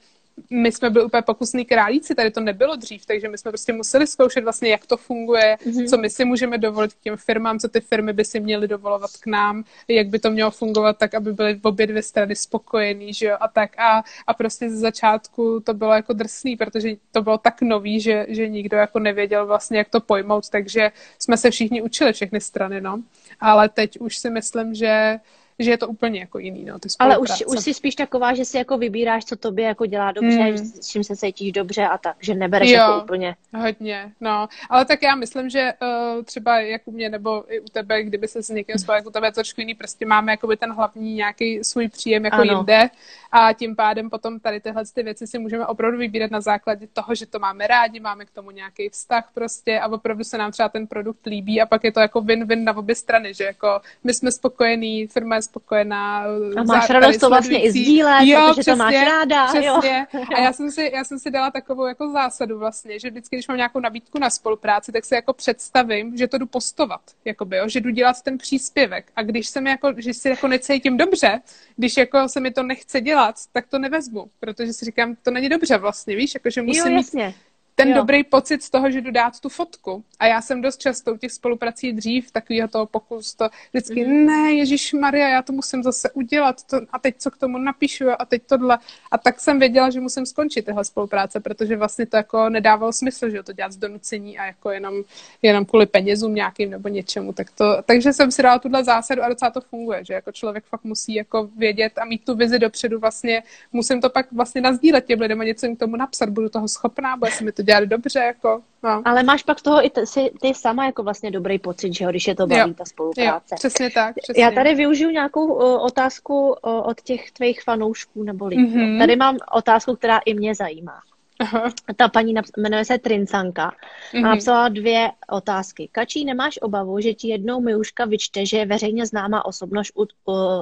my jsme byli úplně pokusní králíci, tady to nebylo dřív, takže my jsme prostě museli zkoušet vlastně, jak to funguje, mm-hmm. co my si můžeme dovolit k těm firmám, co ty firmy by si měly dovolovat k nám, jak by to mělo fungovat tak, aby byly v obě dvě strany spokojený, že jo, a tak a, a prostě ze začátku to bylo jako drsný, protože to bylo tak nový, že, že nikdo jako nevěděl vlastně, jak to pojmout, takže jsme se všichni učili všechny strany, no. Ale teď už si myslím, že že je to úplně jako jiný, no, ty Ale už, už jsi spíš taková, že si jako vybíráš, co tobě jako dělá dobře, hmm. s čím se cítíš dobře a tak, že nebereš jo, jako úplně. hodně, no. Ale tak já myslím, že uh, třeba jak u mě nebo i u tebe, kdyby se s někým spojil, jako u tebe trošku jiný, prostě máme jakoby ten hlavní nějaký svůj příjem jako ano. jinde a tím pádem potom tady tyhle ty věci si můžeme opravdu vybírat na základě toho, že to máme rádi, máme k tomu nějaký vztah prostě a opravdu se nám třeba ten produkt líbí a pak je to jako win-win na obě strany, že jako my jsme spokojení, firma je spokojená. A máš radost to vlastně i sdílet, jo, protože přesně, to máš ráda. Přesně. Jo. A já jsem, si, já jsem si dala takovou jako zásadu vlastně, že vždycky, když mám nějakou nabídku na spolupráci, tak si jako představím, že to jdu postovat, jakoby, jo, že jdu dělat ten příspěvek. A když jsem jako, že si jako necítím dobře, když jako se mi to nechce dělat, tak to nevezmu, protože si říkám, to není dobře vlastně, víš, jako, že musím jo, jasně. mít ten jo. dobrý pocit z toho, že jdu dát tu fotku. A já jsem dost často u těch spoluprací dřív takového toho pokus, to vždycky, mm. ne, Ježíš Maria, já to musím zase udělat to, a teď co k tomu napíšu a teď tohle. A tak jsem věděla, že musím skončit tyhle spolupráce, protože vlastně to jako nedávalo smysl, že to dělat z donucení a jako jenom, jenom kvůli penězům nějakým nebo něčemu. Tak to, takže jsem si dala tuhle zásadu a docela to funguje, že jako člověk fakt musí jako vědět a mít tu vizi dopředu vlastně, musím to pak vlastně nazdílet těm lidem a něco jim k tomu napsat, budu toho schopná, bude se mi to dělat dobře, jako, no. Ale máš pak z toho i t- si, ty sama jako vlastně dobrý pocit, že jo, když je to baví, jo. ta spolupráce. Jo, přesně tak. Přesně. Já tady využiju nějakou uh, otázku uh, od těch tvých fanoušků nebo lidí. Mm-hmm. Tady mám otázku, která i mě zajímá. Aha. Ta paní jmenuje se Trincanka mm-hmm. a napsala dvě otázky. Kačí, nemáš obavu, že ti jednou Miuška vyčte, že je veřejně známá osobnost, uh,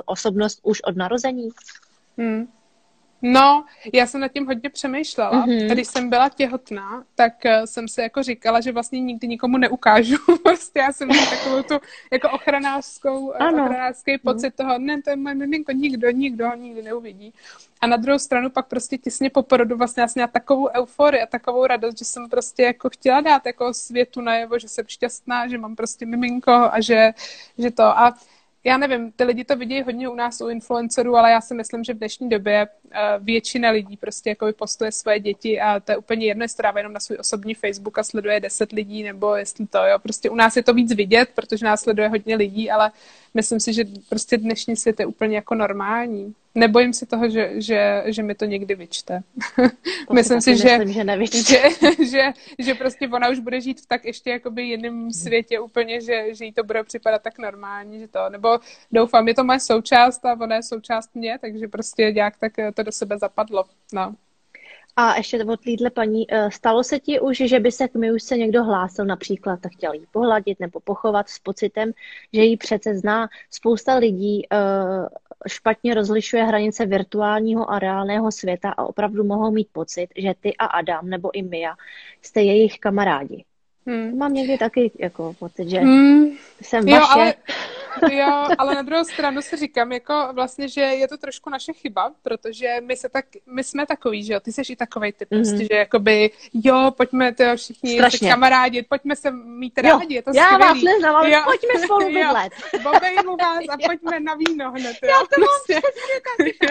osobnost už od narození? Mm. No, já jsem nad tím hodně přemýšlela. Mm-hmm. Když jsem byla těhotná, tak uh, jsem si jako říkala, že vlastně nikdy nikomu neukážu. [LAUGHS] prostě já jsem měla takovou tu jako ochranářskou, uh, ochranářský mm. pocit mm. toho, ne, to je moje miminko, nikdo, nikdo ho nikdy neuvidí. A na druhou stranu pak prostě těsně po porodu vlastně já jsem měla takovou euforii a takovou radost, že jsem prostě jako chtěla dát jako světu najevo, že jsem šťastná, že mám prostě miminko a že, že to. A já nevím, ty lidi to vidí hodně u nás, u influencerů, ale já si myslím, že v dnešní době uh, většina lidí prostě jako postuje svoje děti a to je úplně jedno, jestli jenom na svůj osobní Facebook a sleduje 10 lidí, nebo jestli to, jo. Prostě u nás je to víc vidět, protože nás sleduje hodně lidí, ale myslím si, že prostě dnešní svět je úplně jako normální. Nebojím se toho, že, že, že mi to někdy vyčte. To [LAUGHS] myslím si, že, myslím, že nevyčte. [LAUGHS] že, že, že prostě ona už bude žít v tak ještě jakoby jiném světě úplně, že, že jí to bude připadat tak normální, že to, nebo doufám, je to moje součást a ona je součást mě, takže prostě nějak tak to do sebe zapadlo, no. A ještě od týdle paní, eh, stalo se ti už, že by se k Miušce někdo hlásil například a chtěl jí pohladit nebo pochovat s pocitem, že ji přece zná. Spousta lidí eh, špatně rozlišuje hranice virtuálního a reálného světa a opravdu mohou mít pocit, že ty a Adam nebo i Mia jste jejich kamarádi. Hmm. Mám někdy taky jako pocit, že hmm. jsem vaše. Jo, ale Jo, ale na druhou stranu si říkám, jako vlastně, že je to trošku naše chyba, protože my se tak, my jsme takový, že jo, ty jsi i takovej typ, mm-hmm. prostě, že jakoby, jo, pojďme to všichni kamarádi, pojďme se mít rádi, jo, je to Já skvělý. vás neznám, ale jo. pojďme spolu [LAUGHS] bydlet. Bobejmu vás a pojďme na víno hned, jo. To prostě. mám přesně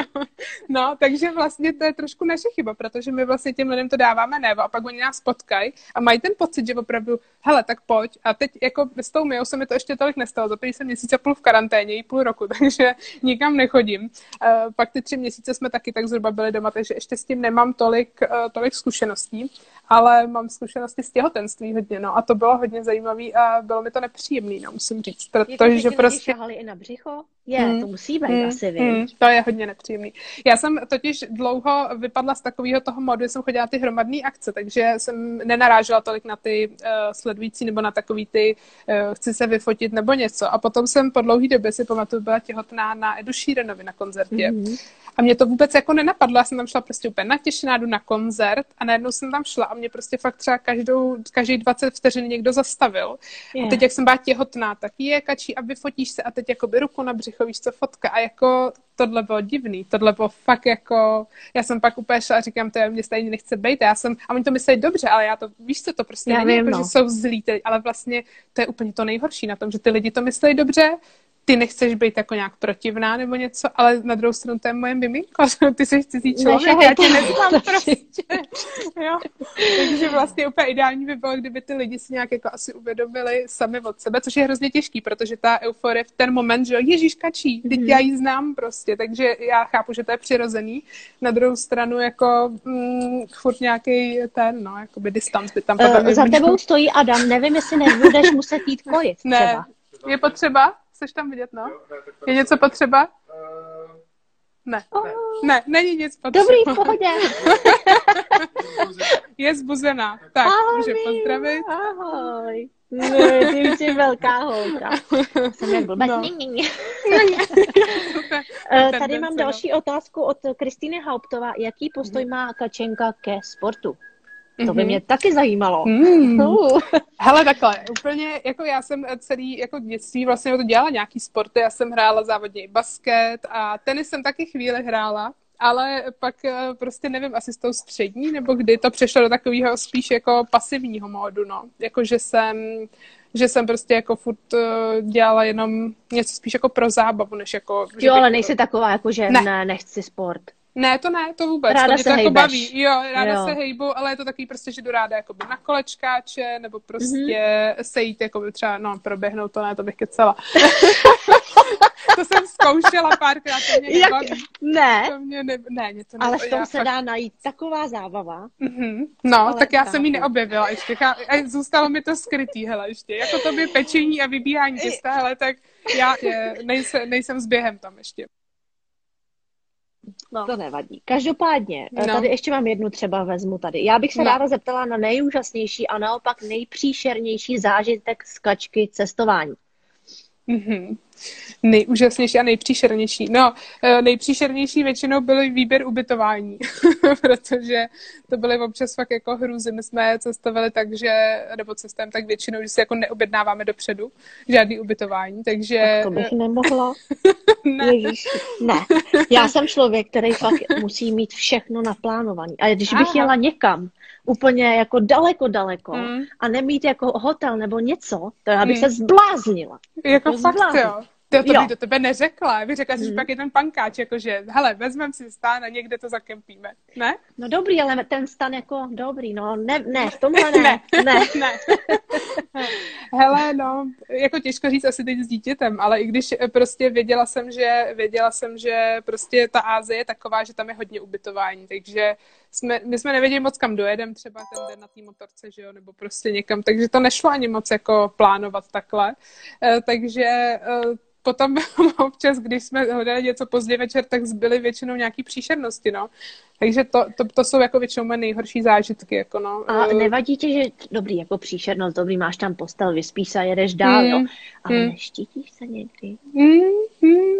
[LAUGHS] tak. No, takže vlastně to je trošku naše chyba, protože my vlastně těm lidem to dáváme nebo a pak oni nás potkají a mají ten pocit, že opravdu, hele, tak pojď. A teď jako s tou Mijou se mi to ještě tolik nestalo, za jsem měsíc a půl v karanténě, i půl roku, [LAUGHS] takže nikam nechodím. Uh, pak ty tři měsíce jsme taky tak zhruba byli doma, takže ještě s tím nemám tolik, uh, tolik zkušeností, ale mám zkušenosti z těhotenství hodně, no a to bylo hodně zajímavé a bylo mi to nepříjemné, no musím říct, protože prostě... i na břicho? Je, hmm. to musí být hmm. asi, hmm. To je hodně nepříjemný. Já jsem totiž dlouho vypadla z takového toho modu, že jsem chodila ty hromadné akce, takže jsem nenarážela tolik na ty uh, sledující nebo na takový ty uh, chci se vyfotit nebo něco. A potom jsem po dlouhé době si pamatuju, byla těhotná na Edu Sheeranovi na koncertě. Hmm. A mě to vůbec jako nenapadlo, já jsem tam šla prostě úplně natěšená, jdu na koncert a najednou jsem tam šla a mě prostě fakt třeba každou, každý 20 vteřin někdo zastavil. Yeah. A teď, jak jsem byla těhotná, tak je kačí a vyfotíš se a teď jako by ruku na břicho, víš co, fotka a jako tohle bylo divný, tohle bylo fakt jako, já jsem pak úplně šla a říkám, to je, mě stejně nechce být, já jsem, a oni to myslí dobře, ale já to, víš co, to prostě já není vím, jako, no. že jsou zlí, ale vlastně to je úplně to nejhorší na tom, že ty lidi to myslí dobře, ty nechceš být jako nějak protivná nebo něco, ale na druhou stranu to je moje miminko, [LAUGHS] ty jsi cizí člověk, já tě neznám prostě. jo. Takže vlastně úplně ideální by bylo, kdyby ty lidi si nějak jako asi uvědomili sami od sebe, což je hrozně těžký, protože ta euforie v ten moment, že jo, Ježíš kačí, teď mm. já ji znám prostě, takže já chápu, že to je přirozený. Na druhou stranu jako mm, furt nějaký ten, no, jakoby distanc by tam uh, Za tebou stojí Adam, nevím, jestli nebudeš muset jít kojit ne, třeba. Je potřeba? Chceš tam vidět, no? Je něco potřeba? Ne, ne, ne, není nic potřeba. Dobrý, v pohodě. [LAUGHS] je zbuzená. Tak, ahoj, může pozdravit. Ahoj. Ne, ty už jsi velká holka. Jsem blbec. No. Eh, tady mám další otázku od Kristýny Hauptová. Jaký postoj má Kačenka ke sportu? To by mhm. mě taky zajímalo. Mm. Uh. [LAUGHS] Hele, takhle, úplně, jako já jsem celý jako dětství vlastně to dělala nějaký sporty, já jsem hrála závodně i basket a tenis jsem taky chvíli hrála, ale pak eh, prostě nevím, asi s tou střední, nebo kdy to přešlo do takového spíš jako pasivního módu, no. Jako, že jsem že jsem prostě jako furt eh, dělala jenom něco spíš jako pro zábavu, než jako... Jo, ale nejsi taková, jako že ne. ne, nechci sport. Ne, to ne, to vůbec. Ráda to se to jako baví. Jo, ráda jo. se hejbu, ale je to takový prostě, že jdu ráda jako na kolečkáče, nebo prostě mm-hmm. sejít, jako by třeba, no, proběhnout to ne, to bych kecela. [LAUGHS] to jsem zkoušela párkrát, to mě Jak? nebaví. Ne. To mě ne, ne, mě to Ale v tom se fakt... dá najít taková zábava. Mm-hmm. No, ale tak já jsem ji neobjevila ještě. A zůstalo mi to skrytý, hele, ještě. Jako to by pečení a vybíhání těsta, hele, tak já nejsem, nejsem s během tam ještě. No. To nevadí. Každopádně, no. tady ještě mám jednu třeba vezmu tady. Já bych se no. ráda zeptala na nejúžasnější a naopak nejpříšernější zážitek z kačky cestování. Mm-hmm. Nejúžasnější a nejpříšernější. No, eh, nejpříšernější většinou byl výběr ubytování, [LAUGHS] protože to byly občas fakt jako hrůzy. My jsme cestovali tak, že, nebo cestujeme tak většinou, že si jako neobjednáváme dopředu žádný ubytování, takže... Tak to bych nemohla. [LAUGHS] ne. Ježíš, ne. Já jsem člověk, který fakt musí mít všechno naplánovaný. A když bych Aha. jela někam, úplně jako daleko, daleko mm. a nemít jako hotel nebo něco, to já bych mm. se zbláznila. Jako to fakt, zbláznila. jo. To, to bych do tebe neřekla. Bych řekla, že mm. pak je ten pankáč, jakože, hele, vezmeme si stan a někde to zakempíme. Ne? No dobrý, ale ten stan jako dobrý, no ne, ne, v tomhle [LAUGHS] ne. ne. ne. [LAUGHS] ne. Hele, no, jako těžko říct asi teď s dítětem, ale i když prostě věděla jsem, že věděla jsem, že prostě ta Ázie je taková, že tam je hodně ubytování, takže jsme, my jsme nevěděli moc, kam dojedem třeba ten den na té motorce, že jo, nebo prostě někam, takže to nešlo ani moc jako plánovat takhle, eh, takže eh, potom [LAUGHS] občas, když jsme hledali něco pozdě večer, tak zbyly většinou nějaký příšernosti, no. Takže to, to, to jsou jako většinou moje nejhorší zážitky, jako no. A nevadí ti, že dobrý, jako příšernost, dobrý, máš tam postel, vyspíš se a jedeš dál, mm. jo, ale mm. neštítíš se někdy? Mm, mm.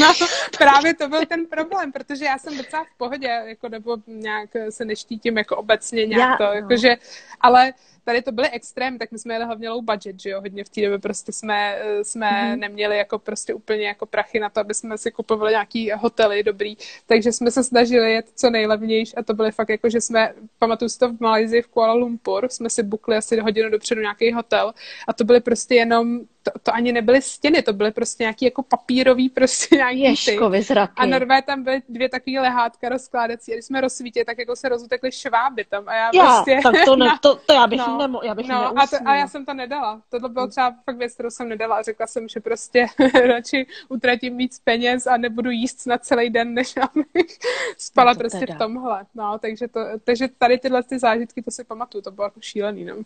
[LAUGHS] No, právě to byl ten problém, protože já jsem docela v pohodě, jako nebo nějak se neštítím jako obecně nějak já, to, no. jakože, ale tady to byly extrém, tak my jsme jeli hlavně low budget, že jo, hodně v té době prostě jsme, eh, jsme mm-hmm. neměli jako prostě úplně jako prachy na to, aby jsme si kupovali nějaký hotely dobrý, takže jsme se snažili jet co nejlevnější a to byly fakt jako, že jsme, pamatuju si to v Malajzii v Kuala Lumpur, jsme si bukli asi hodinu dopředu nějaký hotel a to byly prostě jenom to, to ani nebyly stěny, to byly prostě nějaký jako papírový prostě nějaký Ježkovi zraky. A normálně tam byly dvě takové lehátka rozkládací a když jsme rozsvítili, tak jako se rozutekly šváby tam a já, já prostě... tak to, ne, [LAUGHS] to, to já bych, no, nemo, já bych no, a, to, a já jsem to nedala. Tohle bylo třeba fakt věc, kterou jsem nedala a řekla jsem, že prostě [LAUGHS] radši utratím víc peněz a nebudu jíst na celý den, než abych [LAUGHS] spala no prostě teda. v tomhle. No, takže, to, takže tady tyhle ty zážitky, to si pamatuju, to bylo jako šílený, no.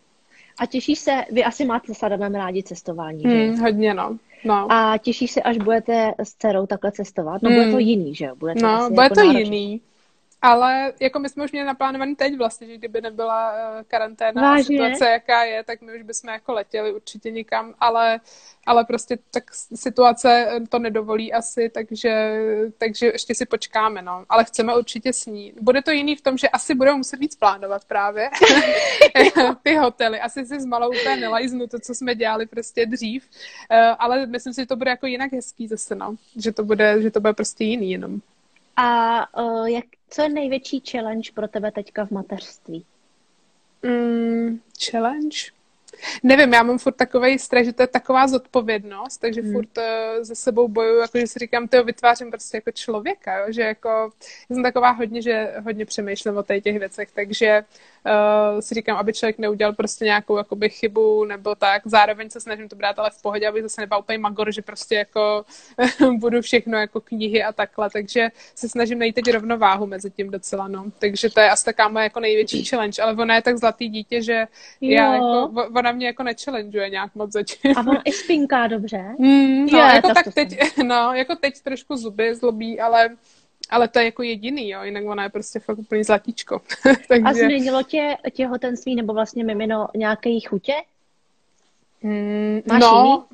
A těšíš se, vy asi máte s Adamem rádi cestování, že? Hmm, hodně, no. no. A těšíš se, až budete s dcerou takhle cestovat? No, hmm. bude to jiný, že jo? Bude to no, bude jako to náročný. jiný. Ale jako my jsme už měli naplánovaný teď vlastně, že kdyby nebyla uh, karanténa Vážně? a situace, jaká je, tak my už bychom jako letěli určitě nikam, ale, ale prostě tak situace to nedovolí asi, takže, takže ještě si počkáme, no. Ale chceme určitě snít. Bude to jiný v tom, že asi budeme muset víc plánovat právě [LAUGHS] [LAUGHS] ty hotely. Asi si s malou úplně nelajznu to, co jsme dělali prostě dřív, uh, ale myslím si, že to bude jako jinak hezký zase, no. Že to bude, že to bude prostě jiný jenom. A uh, jak, co je největší challenge pro tebe teďka v mateřství? Mm, challenge? Nevím, já mám furt takový strach, že to je taková zodpovědnost, takže hmm. furt uh, ze sebou bojuju, jako že si říkám, to vytvářím prostě jako člověka, jo? že jako, jsem taková hodně, že hodně přemýšlím o těch věcech, takže uh, si říkám, aby člověk neudělal prostě nějakou jakoby chybu nebo tak. Zároveň se snažím to brát ale v pohodě, aby zase nebyl úplně magor, že prostě jako [LAUGHS] budu všechno jako knihy a takhle. Takže se snažím najít teď rovnováhu mezi tím docela, no. Takže to je asi taká moje jako největší [CLEARS THROAT] challenge, ale ona je tak zlatý dítě, že jo. já jako, ona mě jako nechallengeuje nějak moc zatím. A ona i spinká dobře? [LAUGHS] Mm, no, je, jako tak teď, no, jako teď trošku zuby zlobí, ale ale to je jako jediný, jo, jinak ona je prostě fakt úplně zlatíčko. [LAUGHS] Takže... A změnilo tě těhotenství nebo vlastně mimino nějaké chutě? Mm, Máš no,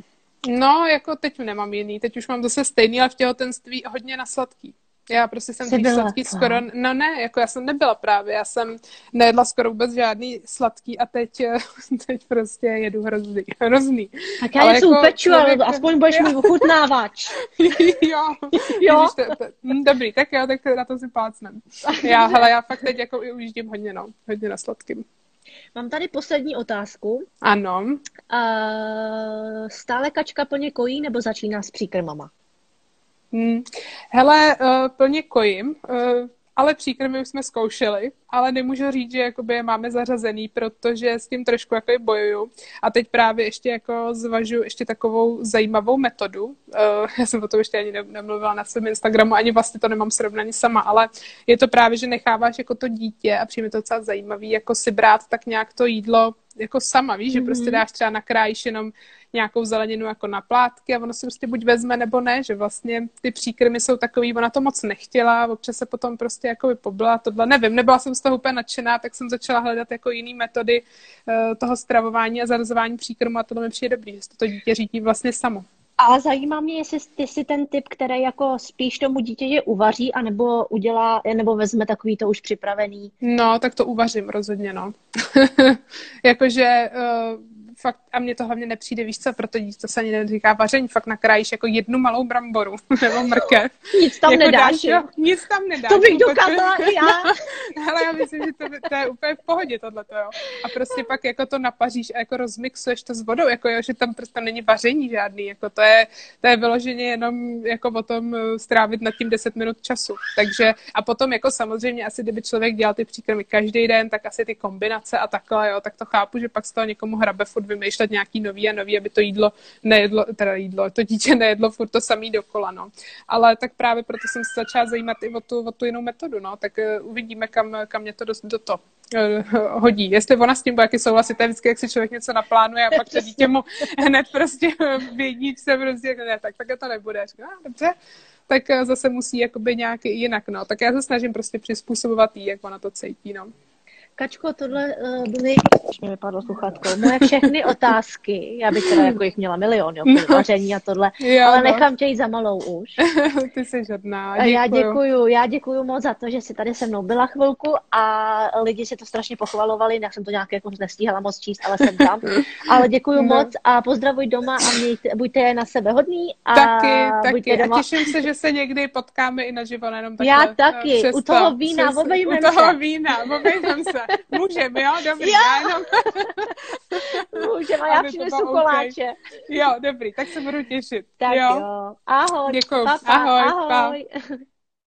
jiný? no, jako teď nemám jiný, teď už mám zase stejný, ale v těhotenství hodně na sladký. Já prostě jsem Jsi sladký to. skoro, no ne, jako já jsem nebyla právě, já jsem nejedla skoro vůbec žádný sladký a teď, [LAUGHS] teď prostě jedu hrozný, hrozný. Tak já ale něco jako, upeču, ale jako, aspoň budeš mi ochutnávač. [LAUGHS] jo, jo. to, to, hm, dobrý, tak jo, tak na to si plácnem. Já, hele, já fakt teď jako ujíždím hodně, no, hodně na sladkým. Mám tady poslední otázku. Ano. Uh, stále kačka plně kojí nebo začíná s příkrmama? Hmm. Hele, uh, plně kojím, uh, ale příkrmy už jsme zkoušeli, ale nemůžu říct, že jakoby máme zařazený, protože s tím trošku jako bojuju. A teď právě ještě jako zvažu ještě takovou zajímavou metodu. Uh, [LAUGHS] já jsem o tom ještě ani nemluvila na svém Instagramu, ani vlastně to nemám srovnaní sama, ale je to právě, že necháváš jako to dítě a přijme to docela zajímavý, jako si brát tak nějak to jídlo jako sama, víš, mm-hmm. že prostě mhm. dáš třeba nakrájíš jenom nějakou zeleninu jako na plátky a ono si prostě buď vezme nebo ne, že vlastně ty příkrmy jsou takový, ona to moc nechtěla, občas se potom prostě jako by pobila, tohle nevím, nebyla jsem z toho úplně nadšená, tak jsem začala hledat jako jiný metody uh, toho stravování a zarazování příkrmu a tohle mi přijde dobrý, že to dítě řídí vlastně samo. Ale zajímá mě, jestli ty jsi ten typ, který jako spíš tomu dítěti uvaří, anebo udělá, nebo vezme takový to už připravený. No, tak to uvařím rozhodně, no. [LAUGHS] Jakože uh, fakt, a mně to hlavně nepřijde, víš co, proto to se ani neříká vaření, fakt nakrájíš jako jednu malou bramboru [LAUGHS] nebo mrkev. Nic tam jako nedáš, dáš, jo? Nic tam nedáš. To bych dokázala i já. [LAUGHS] Hele, já myslím, že to, to je úplně v pohodě tohleto, jo. A prostě pak jako to napaříš a jako rozmixuješ to s vodou, jako jo, že tam prostě není vaření žádný, jako to je, to je vyloženě jenom jako o tom eh, strávit nad tím 10 minut času. Takže a potom jako samozřejmě asi, kdyby člověk dělal ty příkrmy každý den, tak asi ty kombinace a takhle, jo, tak to chápu, že pak z toho někomu hrabe furt vymýšlet nějaký nový a nový, aby to jídlo nejedlo, teda jídlo, to dítě nejedlo furt to samý dokola, no. Ale tak právě proto jsem se začala zajímat i o tu, o tu jinou metodu, no. Tak uh, uvidíme, kam, kam mě to do, do to uh, hodí. Jestli ona s tím bude jaký souhlasit, to je vždycky, jak si člověk něco naplánuje a pak to dítě mu [LAUGHS] hned prostě [LAUGHS] vědí, se prostě ne, tak, tak to nebude. Říkám, ah, dobře, tak zase musí jakoby nějak jinak, no. Tak já se snažím prostě přizpůsobovat jí, jak ona to cítí, no. Kačko, tohle uh, byly, mě vypadlo sluchátko, moje všechny [LAUGHS] otázky, já bych teda jako jich měla milion, jo, no. vaření a tohle, jo, ale no. nechám tě jít za malou už. [LAUGHS] Ty jsi žádná, děkuju. Já děkuju, já děkuju moc za to, že jsi tady se mnou byla chvilku a lidi si to strašně pochvalovali, já jsem to nějak jako nestíhala moc číst, ale jsem tam. [LAUGHS] Ale děkuju no. moc a pozdravuj doma a mějte, buďte na sebe hodní a taky, taky. Doma. A těším se, že se někdy potkáme i naživo, nejenom takhle. Já taky, přesto, u toho vína, obejmeme se. U toho vína, obejmeme se. [LAUGHS] Můžeme, jo? Dobrý, jo. já jenom... [LAUGHS] Můžeme, já přinesu koláče. Okay. Jo, dobrý, tak se budu těšit. Tak jo. jo. Ahoj. Děkuji. ahoj. ahoj. Pa.